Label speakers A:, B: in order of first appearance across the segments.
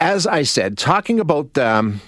A: As I said, talking about um,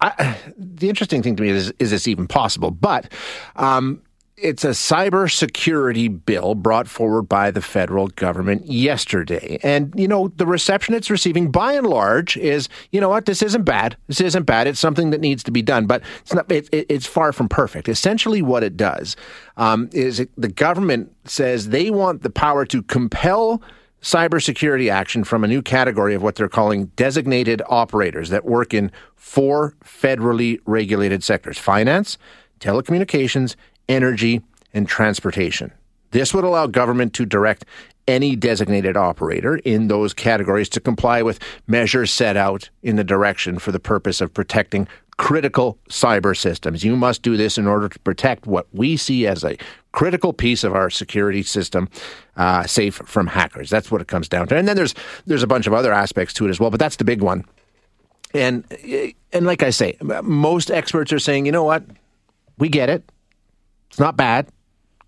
A: I, the interesting thing to me is, is this even possible? But um, it's a cybersecurity bill brought forward by the federal government yesterday. And, you know, the reception it's receiving by and large is, you know what, this isn't bad. This isn't bad. It's something that needs to be done, but it's not, it, it, it's far from perfect. Essentially, what it does um, is it, the government says they want the power to compel cybersecurity action from a new category of what they're calling designated operators that work in four federally regulated sectors finance, telecommunications, energy, and transportation. This would allow government to direct any designated operator in those categories to comply with measures set out in the direction for the purpose of protecting critical cyber systems. You must do this in order to protect what we see as a critical piece of our security system, uh, safe from hackers. That's what it comes down to. And then there's there's a bunch of other aspects to it as well, but that's the big one. And and like I say, most experts are saying, you know what, we get it. It's not bad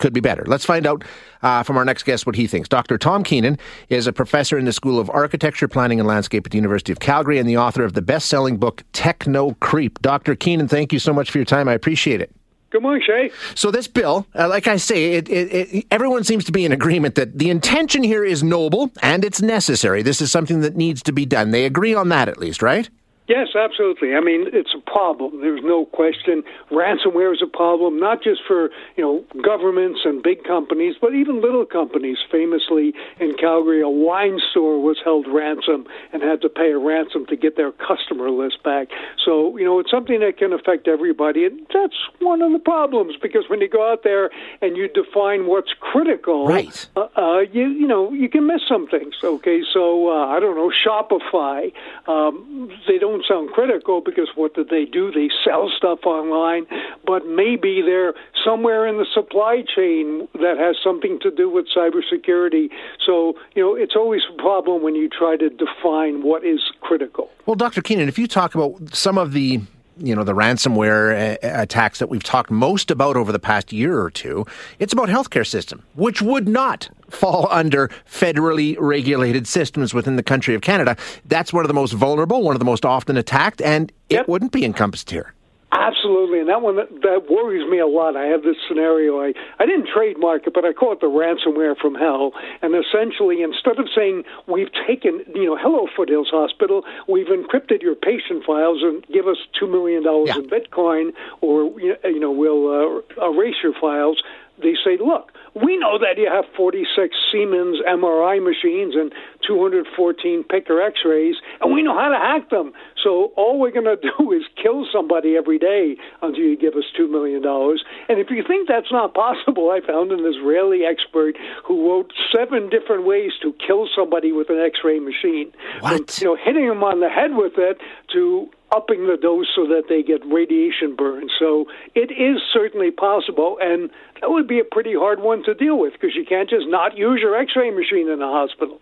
A: could be better. Let's find out uh, from our next guest what he thinks. Dr. Tom Keenan is a professor in the School of Architecture, Planning, and Landscape at the University of Calgary and the author of the best selling book, Technocreep. Dr. Keenan, thank you so much for your time. I appreciate it.
B: Good morning, Shay.
A: So this bill, uh, like I say, it, it, it, everyone seems to be in agreement that the intention here is noble and it's necessary. This is something that needs to be done. They agree on that, at least, right?
B: Yes, absolutely. I mean, it's a problem. There's no question. Ransomware is a problem, not just for you know governments and big companies, but even little companies. Famously in Calgary, a wine store was held ransom and had to pay a ransom to get their customer list back. So you know, it's something that can affect everybody, and that's one of the problems because when you go out there and you define what's critical,
A: right?
B: Uh, uh, you you know you can miss some things. Okay, so uh, I don't know Shopify. Um, they don't don't sound critical because what did they do? They sell stuff online, but maybe they're somewhere in the supply chain that has something to do with cybersecurity. So, you know, it's always a problem when you try to define what is critical.
A: Well, Dr. Keenan, if you talk about some of the you know the ransomware uh, attacks that we've talked most about over the past year or two it's about healthcare system which would not fall under federally regulated systems within the country of Canada that's one of the most vulnerable one of the most often attacked and
B: yep.
A: it wouldn't be encompassed here
B: Absolutely, and that one that, that worries me a lot. I have this scenario. I I didn't trademark it, but I call it the ransomware from hell. And essentially, instead of saying we've taken, you know, hello Foothills Hospital, we've encrypted your patient files and give us two million dollars
A: yeah.
B: in Bitcoin, or you know, we'll uh, erase your files they say, look, we know that you have 46 Siemens MRI machines and 214 Picker X-rays, and we know how to hack them. So all we're going to do is kill somebody every day until you give us two million dollars. And if you think that's not possible, I found an Israeli expert who wrote seven different ways to kill somebody with an X-ray machine.
A: What?
B: From, you know, hitting them on the head with it to upping the dose so that they get radiation burn. So it is certainly possible, and that would be a pretty hard one to deal with because you can't just not use your x ray machine in a hospital.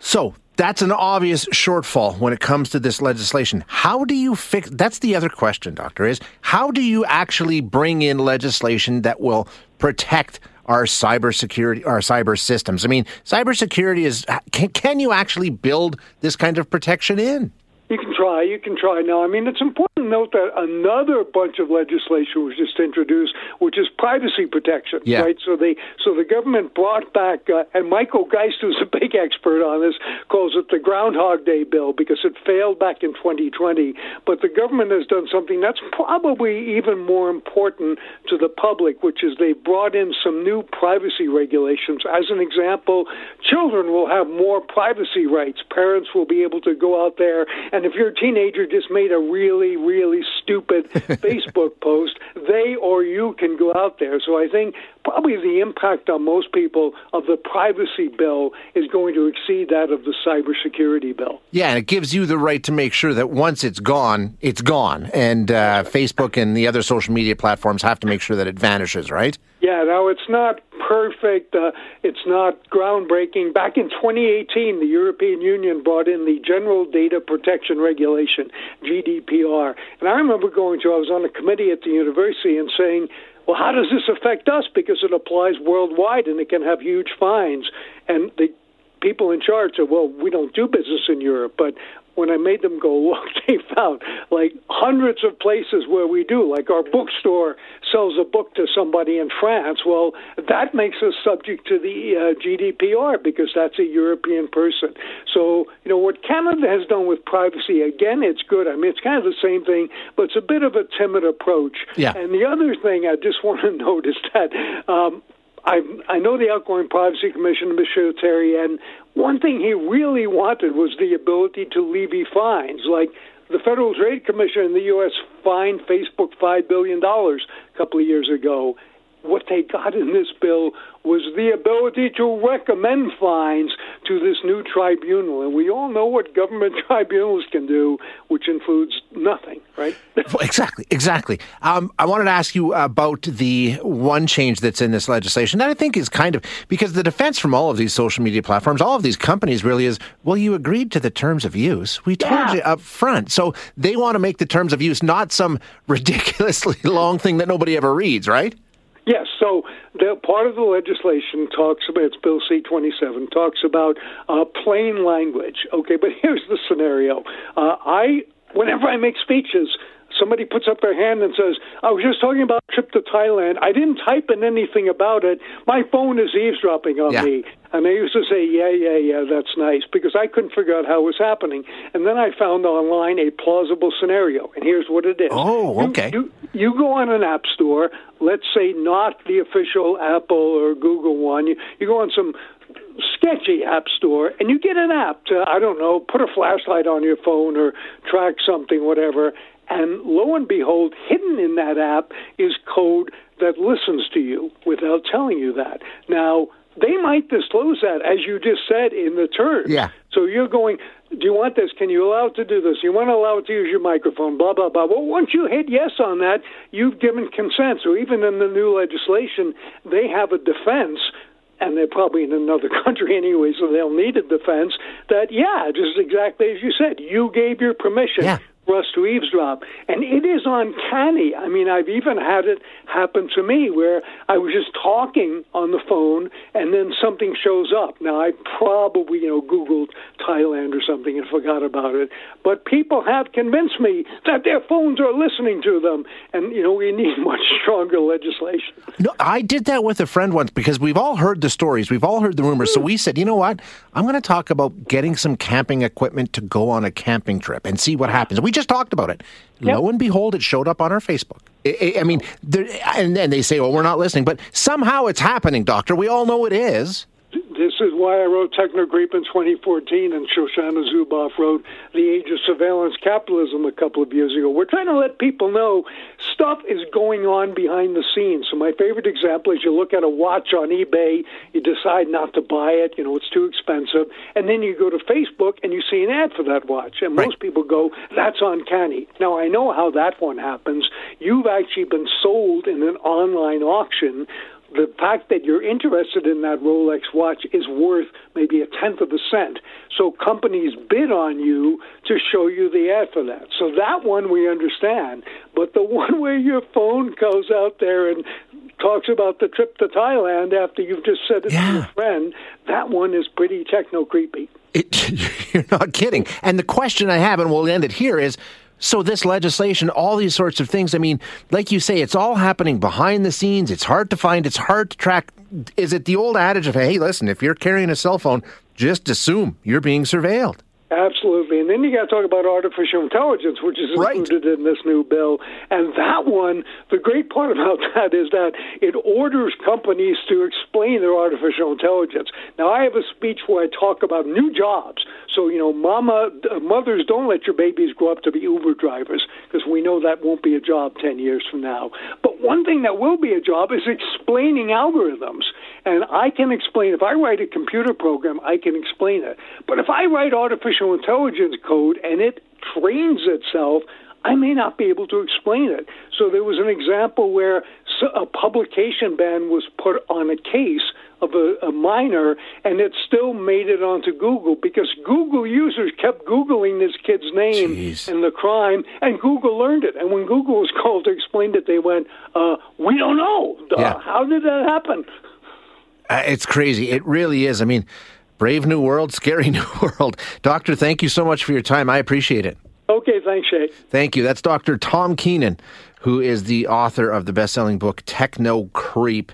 A: So that's an obvious shortfall when it comes to this legislation. How do you fix that's the other question, doctor, is how do you actually bring in legislation that will protect our cybersecurity, our cyber systems? I mean, cybersecurity is can, can you actually build this kind of protection in?
B: You can try. You can try. Now, I mean, it's important to note that another bunch of legislation was just introduced, which is privacy protection.
A: Yeah.
B: Right. So they, so the government brought back, uh, and Michael Geist, who's a big expert on this, calls it the Groundhog Day bill because it failed back in 2020. But the government has done something that's probably even more important to the public, which is they brought in some new privacy regulations. As an example, children will have more privacy rights. Parents will be able to go out there And if your teenager just made a really, really stupid Facebook post, they or you can go out there. So I think probably the impact on most people of the privacy bill is going to exceed that of the cybersecurity bill.
A: Yeah, and it gives you the right to make sure that once it's gone, it's gone. And uh, Facebook and the other social media platforms have to make sure that it vanishes, right?
B: Yeah, now it's not perfect. Uh, it's not groundbreaking. Back in 2018, the European Union brought in the General Data Protection Regulation, GDPR. And I remember going to, I was on a committee at the university and saying, well, how does this affect us? Because it applies worldwide and it can have huge fines. And the people in charge said, well, we don't do business in Europe, but when I made them go look, they found like hundreds of places where we do. Like our bookstore sells a book to somebody in France. Well, that makes us subject to the uh, GDPR because that's a European person. So, you know, what Canada has done with privacy, again, it's good. I mean, it's kind of the same thing, but it's a bit of a timid approach.
A: Yeah.
B: And the other thing I just want to note is that um, I I know the outgoing privacy commissioner, Michel Terry, and one thing he really wanted was the ability to levy fines. Like the Federal Trade Commission in the U.S. fined Facebook five billion dollars a couple of years ago. What they got in this bill was the ability to recommend fines to this new tribunal. And we all know what government tribunals can do, which includes nothing, right?
A: exactly, exactly. Um, I wanted to ask you about the one change that's in this legislation that I think is kind of because the defense from all of these social media platforms, all of these companies really is, well, you agreed to the terms of use. We told
B: Yeah.
A: you up front. So they want to make the terms of use not some ridiculously long thing that nobody ever reads, right?
B: Yes, so the part of the legislation talks about it's Bill C twenty seven talks about uh, plain language. Okay, but here's the scenario: uh, I whenever I make speeches. Somebody puts up their hand and says, I was just talking about a trip to Thailand. I didn't type in anything about it. My phone is eavesdropping on
A: Yeah.
B: me. And I used to say, yeah, yeah, yeah, that's nice, because I couldn't figure out how it was happening. And then I found online a plausible scenario. And here's what it is.
A: Oh,
B: You-
A: okay.
B: you, you go on an app store, let's say not the official Apple or Google one, you, you go on some sketchy app store and you get an app to, I don't know, put a flashlight on your phone or track something, whatever. And lo and behold, hidden in that app is code that listens to you without telling you that. Now, they might disclose that, as you just said, in the terms.
A: Yeah.
B: So you're going, do you want this? Can you allow it to do this? You want to allow it to use your microphone, blah, blah, blah. Well, once you hit yes on that, you've given consent. So even in the new legislation, they have a defense, and they're probably in another country anyway, so they'll need a defense, that, yeah, just exactly as you said, you gave your permission.
A: Yeah.
B: For us to eavesdrop. And it is uncanny. I mean, I've even had it happen to me where I was just talking on the phone and then something shows up. Now, I probably, you know, Googled Thailand or something and forgot about it. But people have convinced me that their phones are listening to them. And, you know, we need much stronger legislation.
A: No, I did that with a friend once because we've all heard the stories, we've all heard the rumors. So we said, you know what? I'm going to talk about getting some camping equipment to go on a camping trip and see what happens. We just talked about it. Lo and behold, it showed up on our Facebook. I, I- mean, and then they say, "Well, we're not listening," but somehow it's happening, Doctor. We all know it is.
B: This is why I wrote Technocreep in 2014 and Shoshana Zuboff wrote The Age of Surveillance Capitalism a couple of years ago. We're trying to let people know stuff is going on behind the scenes. So my favorite example is you look at a watch on eBay, you decide not to buy it, you know, it's too expensive, and then you go to Facebook and you see an ad for that watch. And
A: Right.
B: most people go, that's uncanny. Now I know how that one happens. You've actually been sold in an online auction the fact that you're interested in that Rolex watch is worth maybe a tenth of a cent. So companies bid on you to show you the ad for that. So that one we understand. But the one where your phone goes out there and talks about the trip to Thailand after you've just said it to your friend, that one is pretty techno creepy.
A: It, you're not kidding. And the question I have, and we'll end it here, is so this legislation, all these sorts of things. I mean, like you say, it's all happening behind the scenes. It's hard to find. It's hard to track. Is it the old adage of, hey, listen, if you're carrying a cell phone, just assume you're being surveilled?
B: Absolutely. And then you got to talk about artificial intelligence, which is included right. in this new bill. And that one, the great part about that is that it orders companies to explain their artificial intelligence. Now, I have a speech where I talk about new jobs. So, you know, mama, uh, mothers, don't let your babies grow up to be Uber drivers because we know that won't be a job 10 years from now. But one thing that will be a job is explaining algorithms. And I can explain, if I write a computer program, I can explain it. But if I write artificial intelligence code and it trains itself, I may not be able to explain it. So there was an example where a publication ban was put on a case of a, a minor, and it still made it onto Google because Google users kept Googling this kid's name
A: Jeez.
B: and the crime, and Google learned it. And when Google was called to explain it, they went, uh, We don't know. Uh. How did that happen?
A: Uh, it's crazy. It really is. I mean, brave new world, scary new world. Doctor, thank you so much for your time. I appreciate it.
B: Okay, thanks, Shay.
A: Thank you. That's Dr. Tom Keenan, who is the author of the best selling book, Technocreep.